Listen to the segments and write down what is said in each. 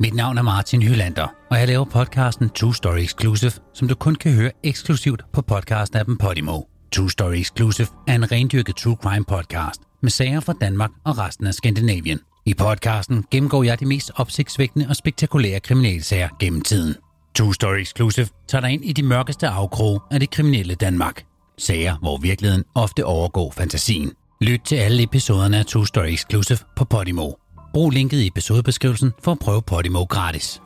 Mit navn er Martin Hylander, og jeg laver podcasten Two Story Exclusive, som du kun kan høre eksklusivt på podcast-appen Podimo. Two Story Exclusive er en rendyrket true crime podcast med sager fra Danmark og resten af Skandinavien. I podcasten gennemgår jeg de mest opsigtsvækkende og spektakulære kriminalsager gennem tiden. Two Story Exclusive tager dig ind i de mørkeste afkroge af det kriminelle Danmark. Sager, hvor virkeligheden ofte overgår fantasien. Lyt til alle episoderne af Two Story Exclusive på Podimo. Brug linket i episodebeskrivelsen for at prøve Podimo gratis.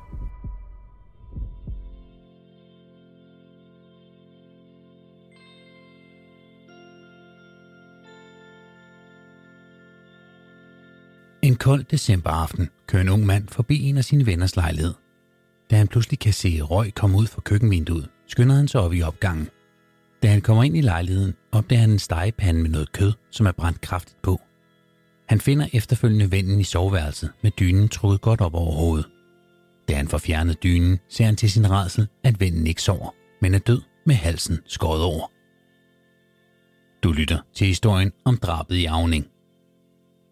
En kold decemberaften kører en ung mand forbi en af sine venners lejlighed. Da han pludselig kan se røg komme ud fra køkkenvinduet, skynder han sig op i opgangen. Da han kommer ind i lejligheden, opdager han en stegepande med noget kød, som er brændt kraftigt på. Han finder efterfølgende vennen i soveværelset med dynen trukket godt op over hovedet. Da han får fjernet dynen, ser han til sin redsel, at vennen ikke sover, men er død med halsen skåret over. Du lytter til historien om drabet i Avning.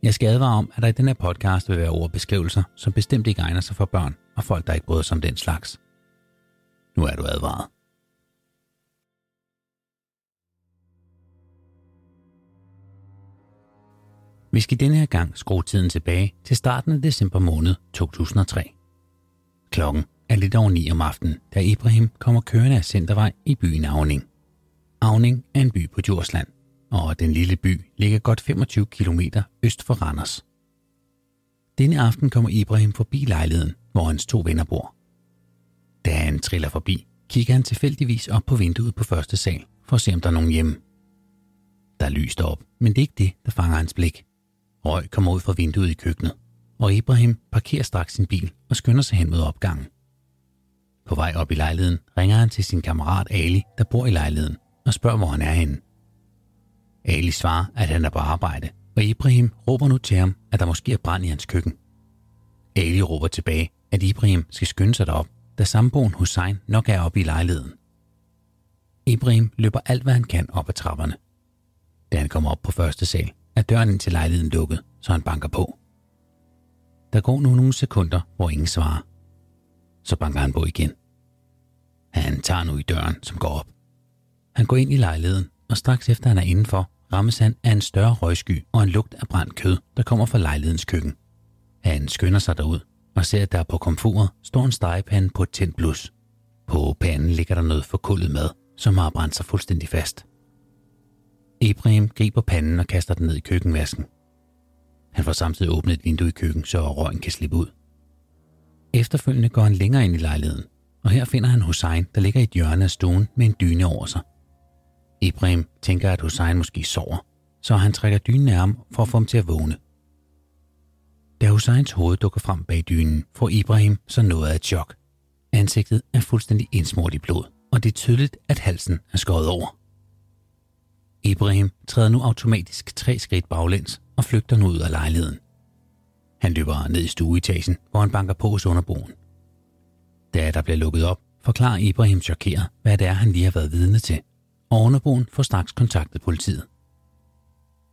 Jeg skal advare om, at der i den her podcast vil være ordbeskrivelser, som bestemt ikke egner sig for børn og folk, der ikke bryder sig om den slags. Nu er du advaret. Vi skal denne her gang skrue tiden tilbage til starten af december måned 2003. Klokken er lidt over 9 om aftenen, da Ibrahim kommer kørende af Centervej i byen Avning. Avning er en by på Djursland, og den lille by ligger godt 25 km øst for Randers. Denne aften kommer Ibrahim forbi lejligheden, hvor hans to venner bor. Da han triller forbi, kigger han tilfældigvis op på vinduet på første sal for at se, om der er nogen hjemme. Der er lys op, men det er ikke det, der fanger hans blik. Røg kommer ud fra vinduet i køkkenet, og Ibrahim parkerer straks sin bil og skynder sig hen mod opgangen. På vej op i lejligheden ringer han til sin kammerat Ali, der bor i lejligheden, og spørger, hvor han er henne. Ali svarer, at han er på arbejde, og Ibrahim råber nu til ham, at der måske er brand i hans køkken. Ali råber tilbage, at Ibrahim skal skynde sig derop, da samboen Hussein nok er oppe i lejligheden. Ibrahim løber alt, hvad han kan op ad trapperne. Da han kommer op på første sal, er døren ind til lejligheden lukket, så han banker på. Der går nu nogle sekunder, hvor ingen svarer. Så banker han på igen. Han tager nu i døren, som går op. Han går ind i lejligheden, og straks efter han er indenfor, rammes han af en større røgsky og en lugt af brændt kød, der kommer fra lejlighedens køkken. Han skynder sig derud og ser, at der på komfuret står en stegepande på et tændt blus. På panden ligger der noget forkullet mad, som har brændt sig fuldstændig fast. Ibrahim griber panden og kaster den ned i køkkenvasken. Han får samtidig åbnet et vindue i køkken, så røgen kan slippe ud. Efterfølgende går han længere ind i lejligheden, og her finder han Hussein, der ligger i et hjørne af stuen med en dyne over sig. Ibrahim tænker, at Hussein måske sover, så han trækker dynen af ham for at få ham til at vågne. Da Husseins hoved dukker frem bag dynen, får Ibrahim så noget af et chok. Ansigtet er fuldstændig indsmurt i blod, og det er tydeligt, at halsen er skåret over. Ibrahim træder nu automatisk tre skridt baglæns og flygter nu ud af lejligheden. Han løber ned i stueetagen, hvor han banker på hos underboen. Da der bliver lukket op, forklarer Ibrahim chokeret, hvad det er, han lige har været vidne til, og underboen får straks kontaktet politiet.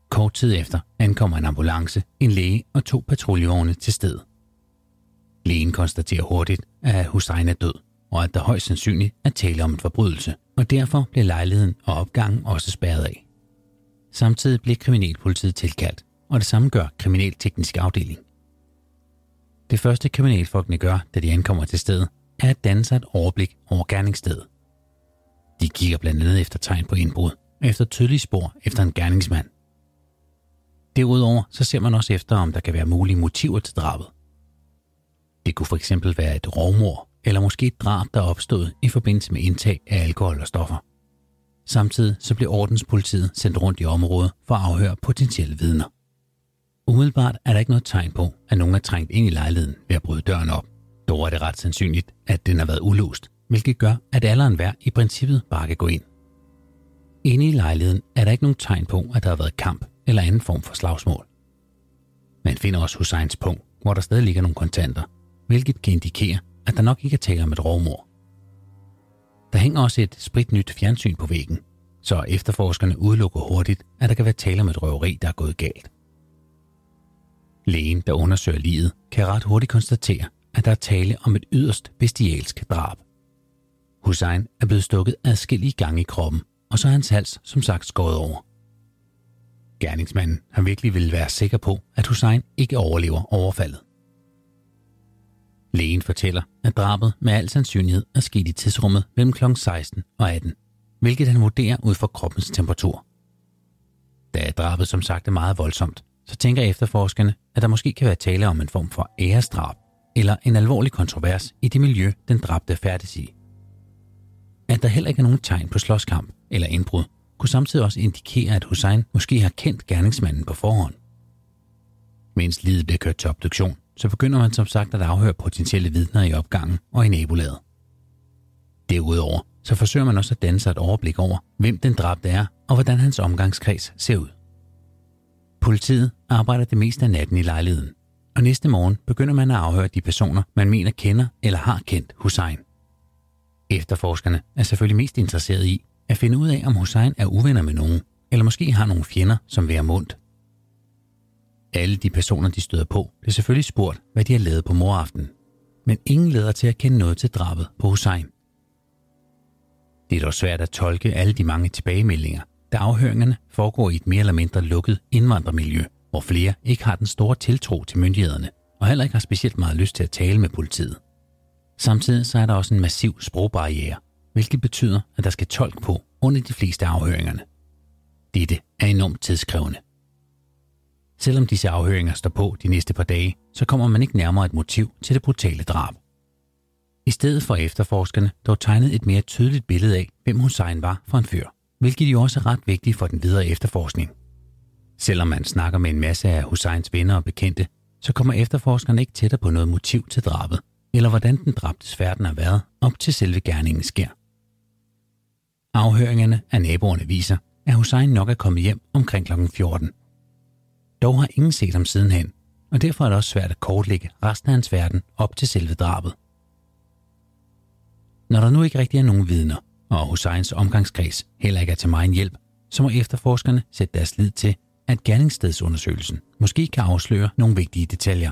Kort tid efter ankommer en ambulance, en læge og to patruljevogne til stedet. Lægen konstaterer hurtigt, at Hussein er død, og at der højst sandsynligt er tale om en forbrydelse, og derfor blev lejligheden og opgangen også spærret af. Samtidig blev kriminalpolitiet tilkaldt, og det samme gør kriminalteknisk afdeling. Det første kriminalfolkene gør, da de ankommer til stedet, er at danne sig et overblik over gerningsstedet. De kigger blandt andet efter tegn på indbrud, og efter tydelige spor efter en gerningsmand. Derudover så ser man også efter, om der kan være mulige motiver til drabet. Det kunne for eksempel være et rovmor, eller måske et drab, der opstod i forbindelse med indtag af alkohol og stoffer. Samtidig så blev ordenspolitiet sendt rundt i området for at afhøre potentielle vidner. Umiddelbart er der ikke noget tegn på, at nogen er trængt ind i lejligheden ved at bryde døren op. Dog er det ret sandsynligt, at den har været ulåst, hvilket gør, at alle hver i princippet bare kan gå ind. Inde i lejligheden er der ikke nogen tegn på, at der har været kamp eller anden form for slagsmål. Man finder også Husseins punkt, hvor der stadig ligger nogle kontanter, hvilket kan indikere, at der nok ikke er tale om et rovmor. Der hænger også et spritnyt fjernsyn på væggen, så efterforskerne udelukker hurtigt, at der kan være tale om et røveri, der er gået galt. Lægen, der undersøger livet, kan ret hurtigt konstatere, at der er tale om et yderst bestialsk drab. Hussein er blevet stukket adskillige gange i kroppen, og så er hans hals som sagt skåret over. Gerningsmanden har virkelig vil være sikker på, at Hussein ikke overlever overfaldet. Lægen fortæller, at drabet med al sandsynlighed er sket i tidsrummet mellem kl. 16 og 18, hvilket han vurderer ud fra kroppens temperatur. Da drabet som sagt er meget voldsomt, så tænker efterforskerne, at der måske kan være tale om en form for æresdrab eller en alvorlig kontrovers i det miljø, den dræbte færdes i. At der heller ikke er nogen tegn på slåskamp eller indbrud, kunne samtidig også indikere, at Hussein måske har kendt gerningsmanden på forhånd. Mens livet bliver kørt til obduktion, så begynder man som sagt at afhøre potentielle vidner i opgangen og i nabolaget. Derudover så forsøger man også at danne sig et overblik over, hvem den dræbte er og hvordan hans omgangskreds ser ud. Politiet arbejder det meste af natten i lejligheden, og næste morgen begynder man at afhøre de personer, man mener kender eller har kendt Hussein. Efterforskerne er selvfølgelig mest interesseret i at finde ud af, om Hussein er uvenner med nogen, eller måske har nogle fjender, som vil mundt. Alle de personer, de støder på, bliver selvfølgelig spurgt, hvad de har lavet på moraften. Men ingen leder til at kende noget til drabet på Hussein. Det er dog svært at tolke alle de mange tilbagemeldinger, da afhøringerne foregår i et mere eller mindre lukket indvandrermiljø, hvor flere ikke har den store tiltro til myndighederne, og heller ikke har specielt meget lyst til at tale med politiet. Samtidig så er der også en massiv sprogbarriere, hvilket betyder, at der skal tolk på under de fleste afhøringerne. Dette er enormt tidskrævende. Selvom disse afhøringer står på de næste par dage, så kommer man ikke nærmere et motiv til det brutale drab. I stedet for efterforskerne dog tegnet et mere tydeligt billede af, hvem Hussein var for en fyr, hvilket jo også er ret vigtigt for den videre efterforskning. Selvom man snakker med en masse af Husseins venner og bekendte, så kommer efterforskerne ikke tættere på noget motiv til drabet, eller hvordan den dræbtes færden har været op til selve gerningen sker. Afhøringerne af naboerne viser, at Hussein nok er kommet hjem omkring kl. 14. Dog har ingen set ham sidenhen, og derfor er det også svært at kortlægge resten af hans verden op til selve drabet. Når der nu ikke rigtig er nogen vidner, og Husseins omgangskreds heller ikke er til mig en hjælp, så må efterforskerne sætte deres lid til, at gerningsstedsundersøgelsen måske kan afsløre nogle vigtige detaljer.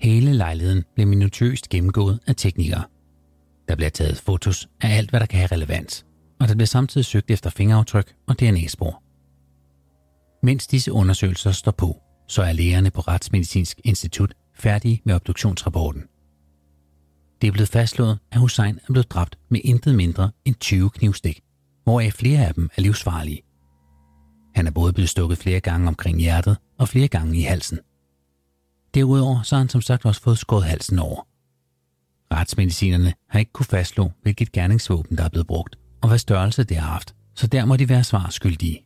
Hele lejligheden blev minutiøst gennemgået af teknikere. Der bliver taget fotos af alt, hvad der kan have relevans, og der bliver samtidig søgt efter fingeraftryk og DNA-spor. Mens disse undersøgelser står på, så er lægerne på Retsmedicinsk Institut færdige med obduktionsrapporten. Det er blevet fastslået, at Hussein er blevet dræbt med intet mindre end 20 knivstik, hvoraf flere af dem er livsfarlige. Han er både blevet stukket flere gange omkring hjertet og flere gange i halsen. Derudover så har han som sagt også fået skåret halsen over. Retsmedicinerne har ikke kunne fastslå, hvilket gerningsvåben der er blevet brugt, og hvad størrelse det har haft, så der må de være svarskyldige.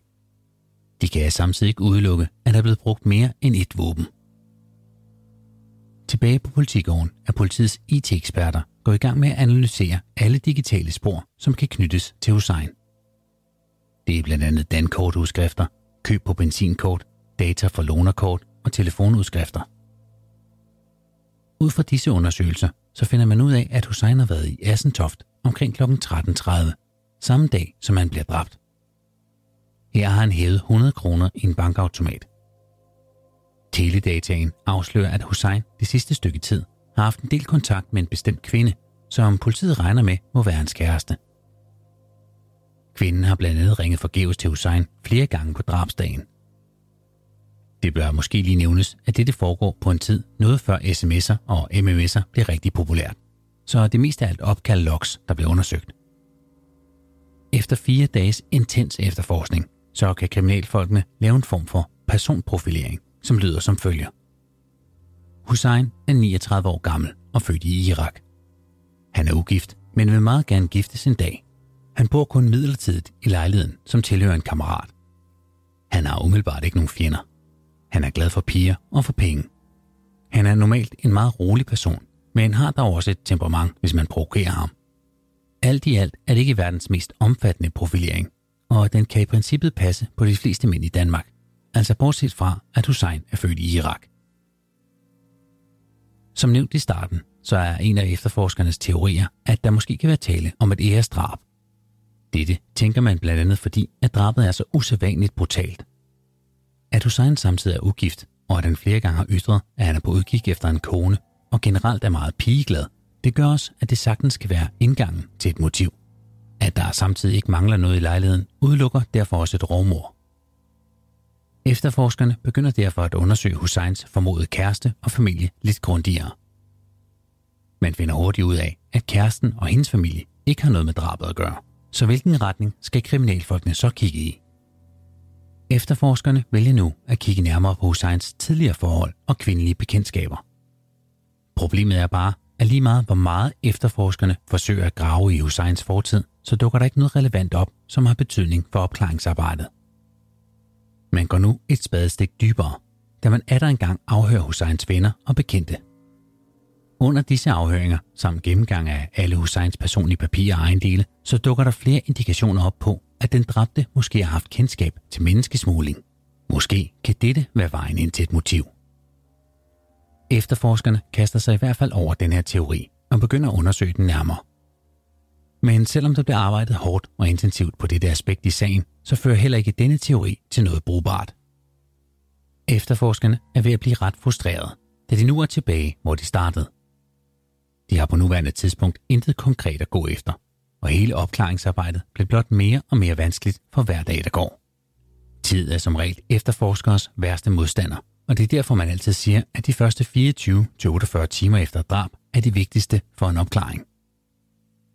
De kan samtidig ikke udelukke, at der er blevet brugt mere end et våben. Tilbage på politigården er politiets IT-eksperter gået i gang med at analysere alle digitale spor, som kan knyttes til Hussein. Det er blandt andet dankortudskrifter, køb på benzinkort, data for lånerkort og telefonudskrifter. Ud fra disse undersøgelser, så finder man ud af, at Hussein har været i Assentoft omkring kl. 13.30, samme dag som han bliver dræbt. Her har han hævet 100 kroner i en bankautomat. Teledataen afslører, at Hussein det sidste stykke tid har haft en del kontakt med en bestemt kvinde, som politiet regner med må være hans kæreste. Kvinden har blandt andet ringet forgæves til Hussein flere gange på drabsdagen. Det bør måske lige nævnes, at dette foregår på en tid noget før sms'er og mms'er blev rigtig populært. Så det meste af alt opkald logs, der blev undersøgt. Efter fire dages intens efterforskning, så kan kriminalfolkene lave en form for personprofilering, som lyder som følger. Hussein er 39 år gammel og født i Irak. Han er ugift, men vil meget gerne giftes en dag. Han bor kun midlertidigt i lejligheden, som tilhører en kammerat. Han har umiddelbart ikke nogen fjender. Han er glad for piger og for penge. Han er normalt en meget rolig person, men har dog også et temperament, hvis man provokerer ham. Alt i alt er det ikke verdens mest omfattende profilering, og den kan i princippet passe på de fleste mænd i Danmark, altså bortset fra, at Hussein er født i Irak. Som nævnt i starten, så er en af efterforskernes teorier, at der måske kan være tale om et æresdrab. Dette tænker man blandt andet fordi, at drabet er så usædvanligt brutalt. At Hussein samtidig er ugift, og at han flere gange har ytret, at han er på udkig efter en kone, og generelt er meget pigeglad, det gør også, at det sagtens kan være indgangen til et motiv. At der samtidig ikke mangler noget i lejligheden, udelukker derfor også et rovmor. Efterforskerne begynder derfor at undersøge Husseins formodede kæreste og familie lidt grundigere. Man finder hurtigt ud af, at kæresten og hendes familie ikke har noget med drabet at gøre. Så hvilken retning skal kriminalfolkene så kigge i? Efterforskerne vælger nu at kigge nærmere på Husseins tidligere forhold og kvindelige bekendtskaber. Problemet er bare, at lige meget hvor meget efterforskerne forsøger at grave i Husseins fortid, så dukker der ikke noget relevant op, som har betydning for opklaringsarbejdet. Man går nu et spadestik dybere, da man atter engang afhører Husseins venner og bekendte. Under disse afhøringer, samt gennemgang af alle Husseins personlige papirer og ejendele, så dukker der flere indikationer op på, at den dræbte måske har haft kendskab til menneskesmugling. Måske kan dette være vejen ind til et motiv. Efterforskerne kaster sig i hvert fald over den her teori og begynder at undersøge den nærmere. Men selvom der bliver arbejdet hårdt og intensivt på dette aspekt i sagen, så fører heller ikke denne teori til noget brugbart. Efterforskerne er ved at blive ret frustrerede, da de nu er tilbage, hvor de startede. De har på nuværende tidspunkt intet konkret at gå efter, og hele opklaringsarbejdet bliver blot mere og mere vanskeligt for hver dag, der går. Tid er som regel efterforskers værste modstander, og det er derfor, man altid siger, at de første 24-48 timer efter drab er de vigtigste for en opklaring.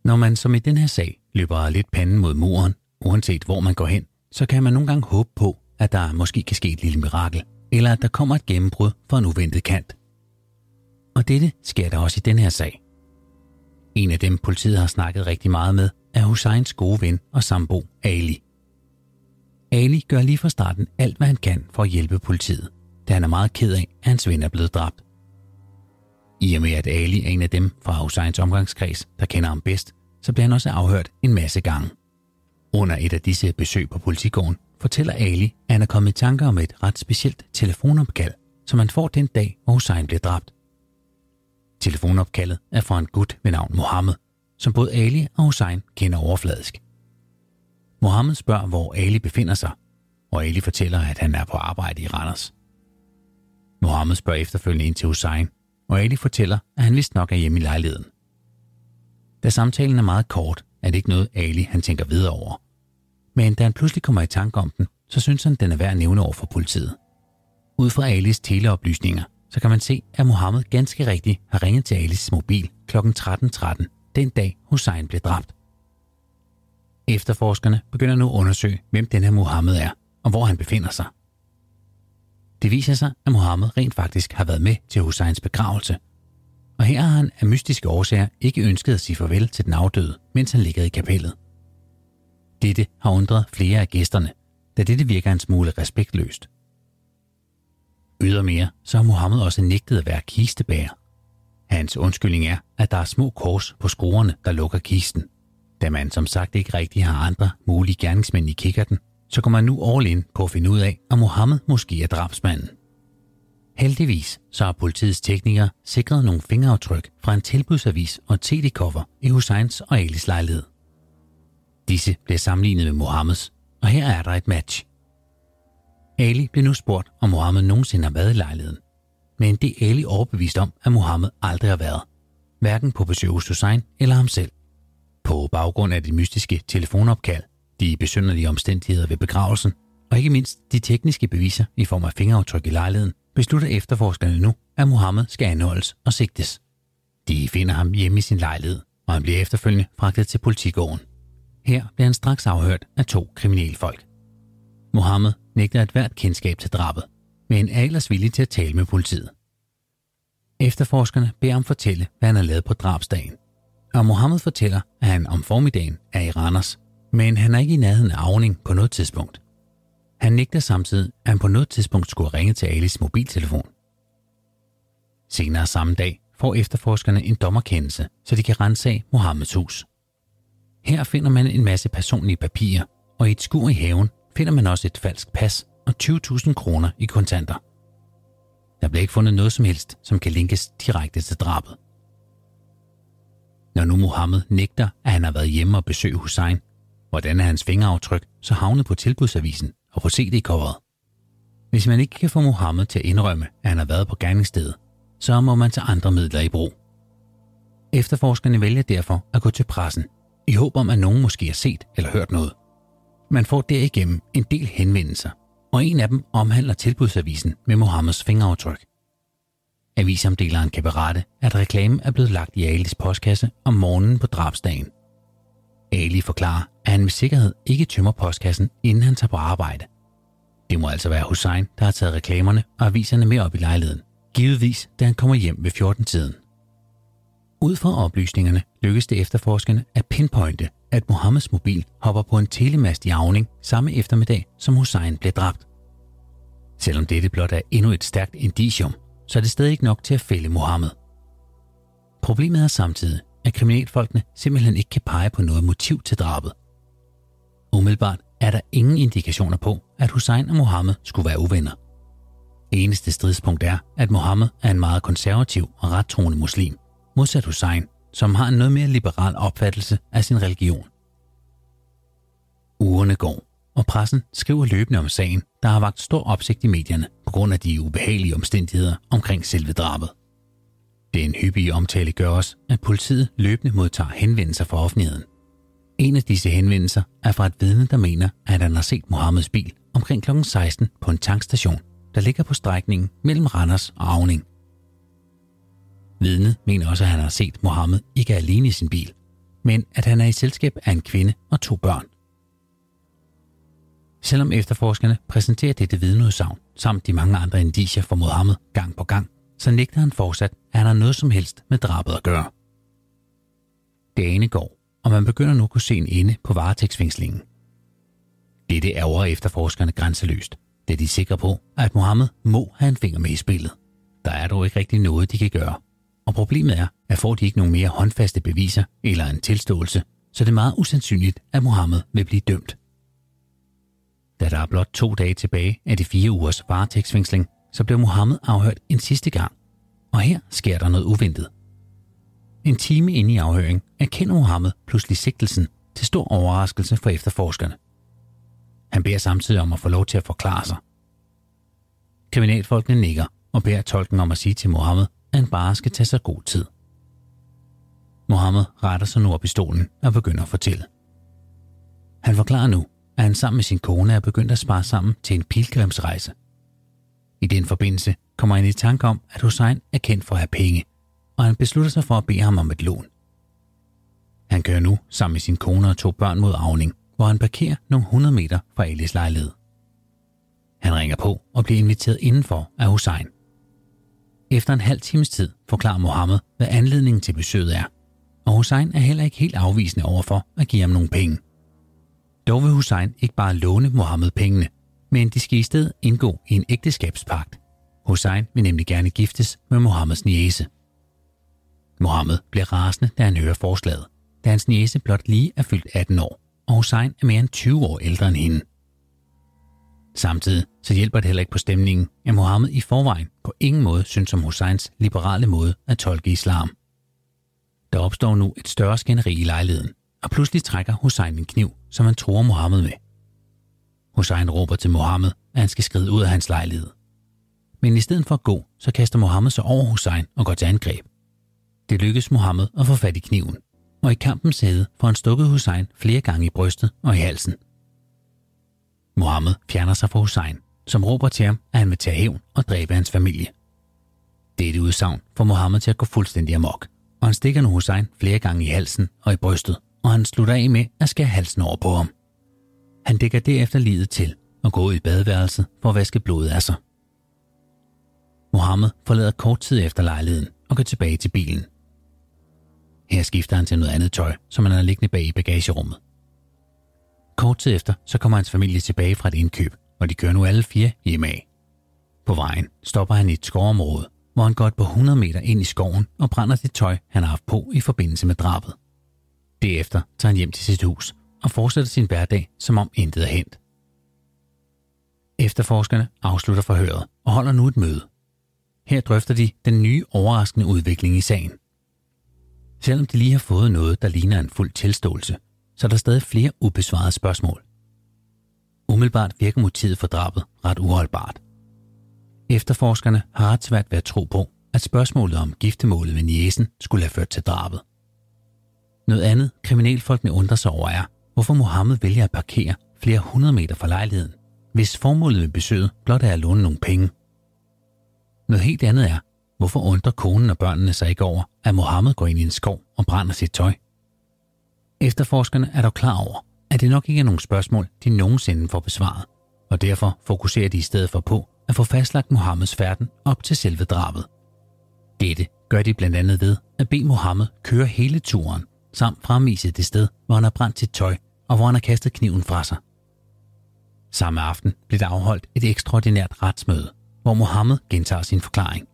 Når man som i den her sag løber lidt panden mod muren, uanset hvor man går hen, så kan man nogle gange håbe på, at der måske kan ske et lille mirakel, eller at der kommer et gennembrud for en uventet kant. Og dette sker der også i den her sag. En af dem, politiet har snakket rigtig meget med, er Husseins gode ven og sambo, Ali. Ali gør lige fra starten alt, hvad han kan for at hjælpe politiet, da han er meget ked af, at hans ven er blevet dræbt. I og med, at Ali er en af dem fra Husseins omgangskreds, der kender ham bedst, så bliver han også afhørt en masse gange. Under et af disse besøg på politigården fortæller Ali, at han er kommet i tanker om et ret specielt telefonopkald, som han får den dag, hvor Hussein bliver dræbt. Telefonopkaldet er fra en gut ved navn Mohammed, som både Ali og Hussein kender overfladisk. Mohammed spørger, hvor Ali befinder sig, og Ali fortæller, at han er på arbejde i Randers. Mohammed spørger efterfølgende ind til Hussein, og Ali fortæller, at han vist nok er hjemme i lejligheden. Da samtalen er meget kort, er det ikke noget Ali han tænker videre over. Men da han pludselig kommer i tanke om den, så synes han, den er værd at nævne over for politiet. Ud fra Alis teleoplysninger, så kan man se, at Mohammed ganske rigtigt har ringet til Alis mobil kl. 13.13, den dag Hussein blev dræbt. Efterforskerne begynder nu at undersøge, hvem den her Mohammed er, og hvor han befinder sig. Det viser sig, at Mohammed rent faktisk har været med til Husseins begravelse. Og her har han af mystiske årsager ikke ønsket at sige farvel til den afdøde, mens han ligger i kapellet. Dette har undret flere af gæsterne, da dette virker en smule respektløst. Ydermere så har Mohammed også nægtet at være kistebærer. Hans undskyldning er, at der er små kors på skruerne, der lukker kisten. Da man som sagt ikke rigtig har andre mulige gerningsmænd i kikkerten, så går man nu all in på at finde ud af, om Mohammed måske er drabsmanden. Heldigvis så har politiets teknikere sikret nogle fingeraftryk fra en tilbudsavis og td-koffer i Husseins og Alis lejlighed. Disse bliver sammenlignet med Mohammeds, og her er der et match. Ali bliver nu spurgt, om Mohammed nogensinde har været i lejligheden. Men det er Ali overbevist om, at Mohammed aldrig har været. Hverken på besøg hos Hussein eller ham selv. På baggrund af det mystiske telefonopkald de besynderlige omstændigheder ved begravelsen, og ikke mindst de tekniske beviser i form af fingeraftryk i lejligheden, beslutter efterforskerne nu, at Mohammed skal anholdes og sigtes. De finder ham hjemme i sin lejlighed, og han bliver efterfølgende fragtet til politigården. Her bliver han straks afhørt af to kriminelle folk. Mohammed nægter et hvert kendskab til drabet, men er ellers villig til at tale med politiet. Efterforskerne beder ham fortælle, hvad han har lavet på drabsdagen, og Mohammed fortæller, at han om formiddagen er i Randers men han er ikke i nærheden af Avning på noget tidspunkt. Han nægter samtidig, at han på noget tidspunkt skulle ringe til Alis mobiltelefon. Senere samme dag får efterforskerne en dommerkendelse, så de kan rense af Mohammeds hus. Her finder man en masse personlige papirer, og i et skur i haven finder man også et falsk pas og 20.000 kroner i kontanter. Der bliver ikke fundet noget som helst, som kan linkes direkte til drabet. Når nu Mohammed nægter, at han har været hjemme og besøgt Hussein, Hvordan er hans fingeraftryk så havnet på tilbudsavisen og på CD-coveret? Hvis man ikke kan få Mohammed til at indrømme, at han har været på gerningsstedet, så må man tage andre midler i brug. Efterforskerne vælger derfor at gå til pressen, i håb om, at nogen måske har set eller hørt noget. Man får derigennem en del henvendelser, og en af dem omhandler tilbudsavisen med Mohammeds fingeraftryk. Avisomdeleren kan berette, at reklamen er blevet lagt i Alis postkasse om morgenen på drabsdagen. Ali forklarer, at han med sikkerhed ikke tømmer postkassen, inden han tager på arbejde. Det må altså være Hussein, der har taget reklamerne og aviserne med op i lejligheden. Givetvis, da han kommer hjem ved 14-tiden. Ud fra oplysningerne lykkes det efterforskerne at pinpointe, at Mohammeds mobil hopper på en telemast i Avning samme eftermiddag, som Hussein blev dræbt. Selvom dette blot er endnu et stærkt indicium, så er det stadig ikke nok til at fælde Mohammed. Problemet er samtidig, at kriminalfolkene simpelthen ikke kan pege på noget motiv til drabet. Umiddelbart er der ingen indikationer på, at Hussein og Mohammed skulle være uvenner. Eneste stridspunkt er, at Mohammed er en meget konservativ og rettroende muslim, modsat Hussein, som har en noget mere liberal opfattelse af sin religion. Ugerne går, og pressen skriver løbende om sagen, der har vagt stor opsigt i medierne på grund af de ubehagelige omstændigheder omkring selve drabet. Den hyppige omtale gør os, at politiet løbende modtager henvendelser fra offentligheden. En af disse henvendelser er fra et vidne, der mener, at han har set Mohammeds bil omkring kl. 16 på en tankstation, der ligger på strækningen mellem Randers og Avning. Vidnet mener også, at han har set Mohammed ikke alene i sin bil, men at han er i selskab af en kvinde og to børn. Selvom efterforskerne præsenterer dette vidneudsagn samt de mange andre indicier for Mohammed gang på gang, så nægter han fortsat, at han har noget som helst med drabet at gøre. Dagene går, og man begynder nu at kunne se en ende på varetægtsfængslingen. Dette ærger efterforskerne grænseløst, da de er sikre på, at Mohammed må have en finger med i spillet. Der er dog ikke rigtig noget, de kan gøre. Og problemet er, at får de ikke nogen mere håndfaste beviser eller en tilståelse, så det er meget usandsynligt, at Mohammed vil blive dømt. Da der er blot to dage tilbage af de fire ugers varetægtsfængsling, så blev Mohammed afhørt en sidste gang. Og her sker der noget uventet. En time inde i afhøringen erkender Mohammed pludselig sigtelsen til stor overraskelse for efterforskerne. Han beder samtidig om at få lov til at forklare sig. Kriminalfolkene nikker og beder tolken om at sige til Mohammed, at han bare skal tage sig god tid. Mohammed retter sig nu op i stolen og begynder at fortælle. Han forklarer nu, at han sammen med sin kone er begyndt at spare sammen til en pilgrimsrejse. I den forbindelse kommer han i tanke om, at Hussein er kendt for at have penge, og han beslutter sig for at bede ham om et lån. Han kører nu sammen med sin kone og to børn mod Avning, hvor han parkerer nogle 100 meter fra Alis lejlighed. Han ringer på og bliver inviteret indenfor af Hussein. Efter en halv times tid forklarer Mohammed, hvad anledningen til besøget er, og Hussein er heller ikke helt afvisende overfor at give ham nogle penge. Dog vil Hussein ikke bare låne Mohammed pengene, men de skal i stedet indgå i en ægteskabspagt. Hussein vil nemlig gerne giftes med Mohammeds niese. Mohammed bliver rasende, da han hører forslaget, da hans niese blot lige er fyldt 18 år, og Hussein er mere end 20 år ældre end hende. Samtidig så hjælper det heller ikke på stemningen, at Mohammed i forvejen på ingen måde synes om Husseins liberale måde at tolke islam. Der opstår nu et større skænderi i lejligheden, og pludselig trækker Hussein en kniv, som han tror Mohammed med. Hussein råber til Mohammed, at han skal skride ud af hans lejlighed. Men i stedet for at gå, så kaster Mohammed sig over Hussein og går til angreb. Det lykkes Mohammed at få fat i kniven, og i kampens hede får han stukket Hussein flere gange i brystet og i halsen. Mohammed fjerner sig fra Hussein, som råber til ham, at han vil tage hævn og dræbe hans familie. Dette udsagn får Mohammed til at gå fuldstændig amok, og han stikker nu Hussein flere gange i halsen og i brystet, og han slutter af med at skære halsen over på ham. Han dækker derefter livet til og går ud i badeværelset for at vaske blodet af sig. Mohammed forlader kort tid efter lejligheden og går tilbage til bilen. Her skifter han til noget andet tøj, som han har liggende bag i bagagerummet. Kort tid efter, så kommer hans familie tilbage fra et indkøb, og de kører nu alle fire hjemme af. På vejen stopper han i et skovområde, hvor han går et par 100 meter ind i skoven og brænder det tøj, han har haft på i forbindelse med drabet. Derefter tager han hjem til sit hus og fortsætter sin hverdag, som om intet er hent. Efterforskerne afslutter forhøret og holder nu et møde. Her drøfter de den nye overraskende udvikling i sagen. Selvom de lige har fået noget, der ligner en fuld tilståelse, så er der stadig flere ubesvarede spørgsmål. Umiddelbart virker motivet for drabet ret uholdbart. Efterforskerne har ret svært ved at tro på, at spørgsmålet om giftemålet med Niesen skulle have ført til drabet. Noget andet, kriminalfolkene undrer sig over er, hvorfor Mohammed vælger at parkere flere hundrede meter fra lejligheden, hvis formålet med besøget blot er at låne nogle penge. Noget helt andet er, hvorfor undrer konen og børnene sig ikke over, at Mohammed går ind i en skov og brænder sit tøj. Efterforskerne er dog klar over, at det nok ikke er nogen spørgsmål, de nogensinde får besvaret, og derfor fokuserer de i stedet for på at få fastlagt Mohammeds færden op til selve drabet. Dette gør de blandt andet ved at bede Mohammed køre hele turen, samt fremvise det sted, hvor han har brændt sit tøj og hvor han har kastet kniven fra sig. Samme aften blev der afholdt et ekstraordinært retsmøde, hvor Mohammed gentager sin forklaring.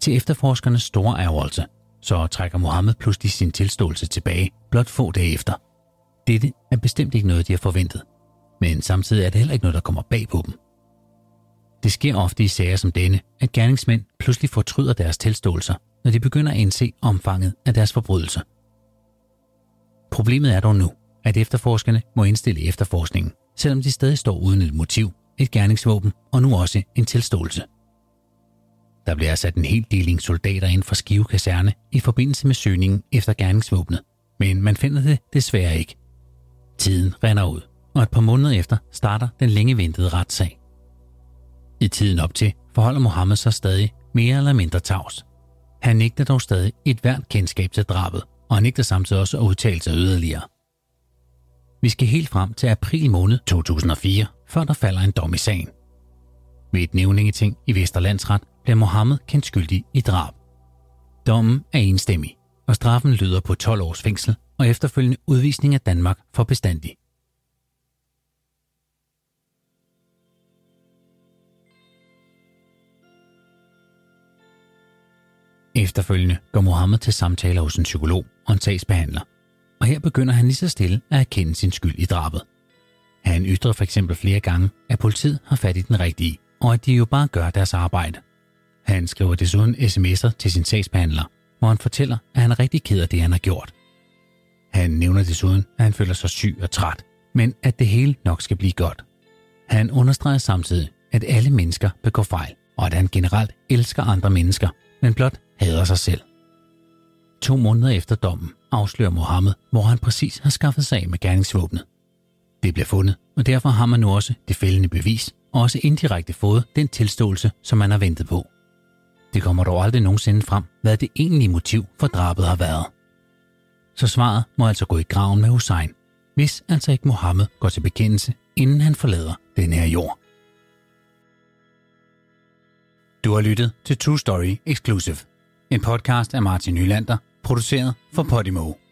Til efterforskernes store ærgerelse, så trækker Mohammed pludselig sin tilståelse tilbage blot få dage efter. Dette er bestemt ikke noget, de har forventet, men samtidig er det heller ikke noget, der kommer bag på dem. Det sker ofte i sager som denne, at gerningsmænd pludselig fortryder deres tilståelser, når de begynder at indse omfanget af deres forbrydelse. Problemet er dog nu, at efterforskerne må indstille efterforskningen, selvom de stadig står uden et motiv, et gerningsvåben og nu også en tilståelse. Der bliver sat en hel deling soldater ind fra Skive Kaserne i forbindelse med søgningen efter gerningsvåbnet, men man finder det desværre ikke. Tiden render ud, og et par måneder efter starter den længe ventede retssag. I tiden op til forholder Mohammed sig stadig mere eller mindre tavs. Han nægter dog stadig et hvert kendskab til drabet, og han nægter samtidig også at udtale sig yderligere. Vi skal helt frem til april måned 2004, før der falder en dom i sagen. Ved et nævningeting i Vesterlandsret bliver Mohammed kendt skyldig i drab. Dommen er enstemmig, og straffen lyder på 12 års fængsel og efterfølgende udvisning af Danmark for bestandig. Efterfølgende går Mohammed til samtaler hos en psykolog og en sagsbehandler, og her begynder han lige så stille at erkende sin skyld i drabet. Han ytrer for eksempel flere gange, at politiet har fat i den rigtige, og at de jo bare gør deres arbejde. Han skriver desuden sms'er til sin sagsbehandler, hvor han fortæller, at han er rigtig ked af det, han har gjort. Han nævner desuden, at han føler sig syg og træt, men at det hele nok skal blive godt. Han understreger samtidig, at alle mennesker begår fejl, og at han generelt elsker andre mennesker, men blot hader sig selv. To måneder efter dommen afslører Mohammed, hvor han præcis har skaffet sig af med gerningsvåbnet. Det bliver fundet, og derfor har man nu også det fældende bevis, og også indirekte fået den tilståelse, som man har ventet på. Det kommer dog aldrig nogensinde frem, hvad det egentlige motiv for drabet har været. Så svaret må altså gå i graven med Hussein, hvis altså ikke Mohammed går til bekendelse, inden han forlader den her jord. Du har lyttet til True Story Exclusive, en podcast af Martin Nylander, produceret for Podimo.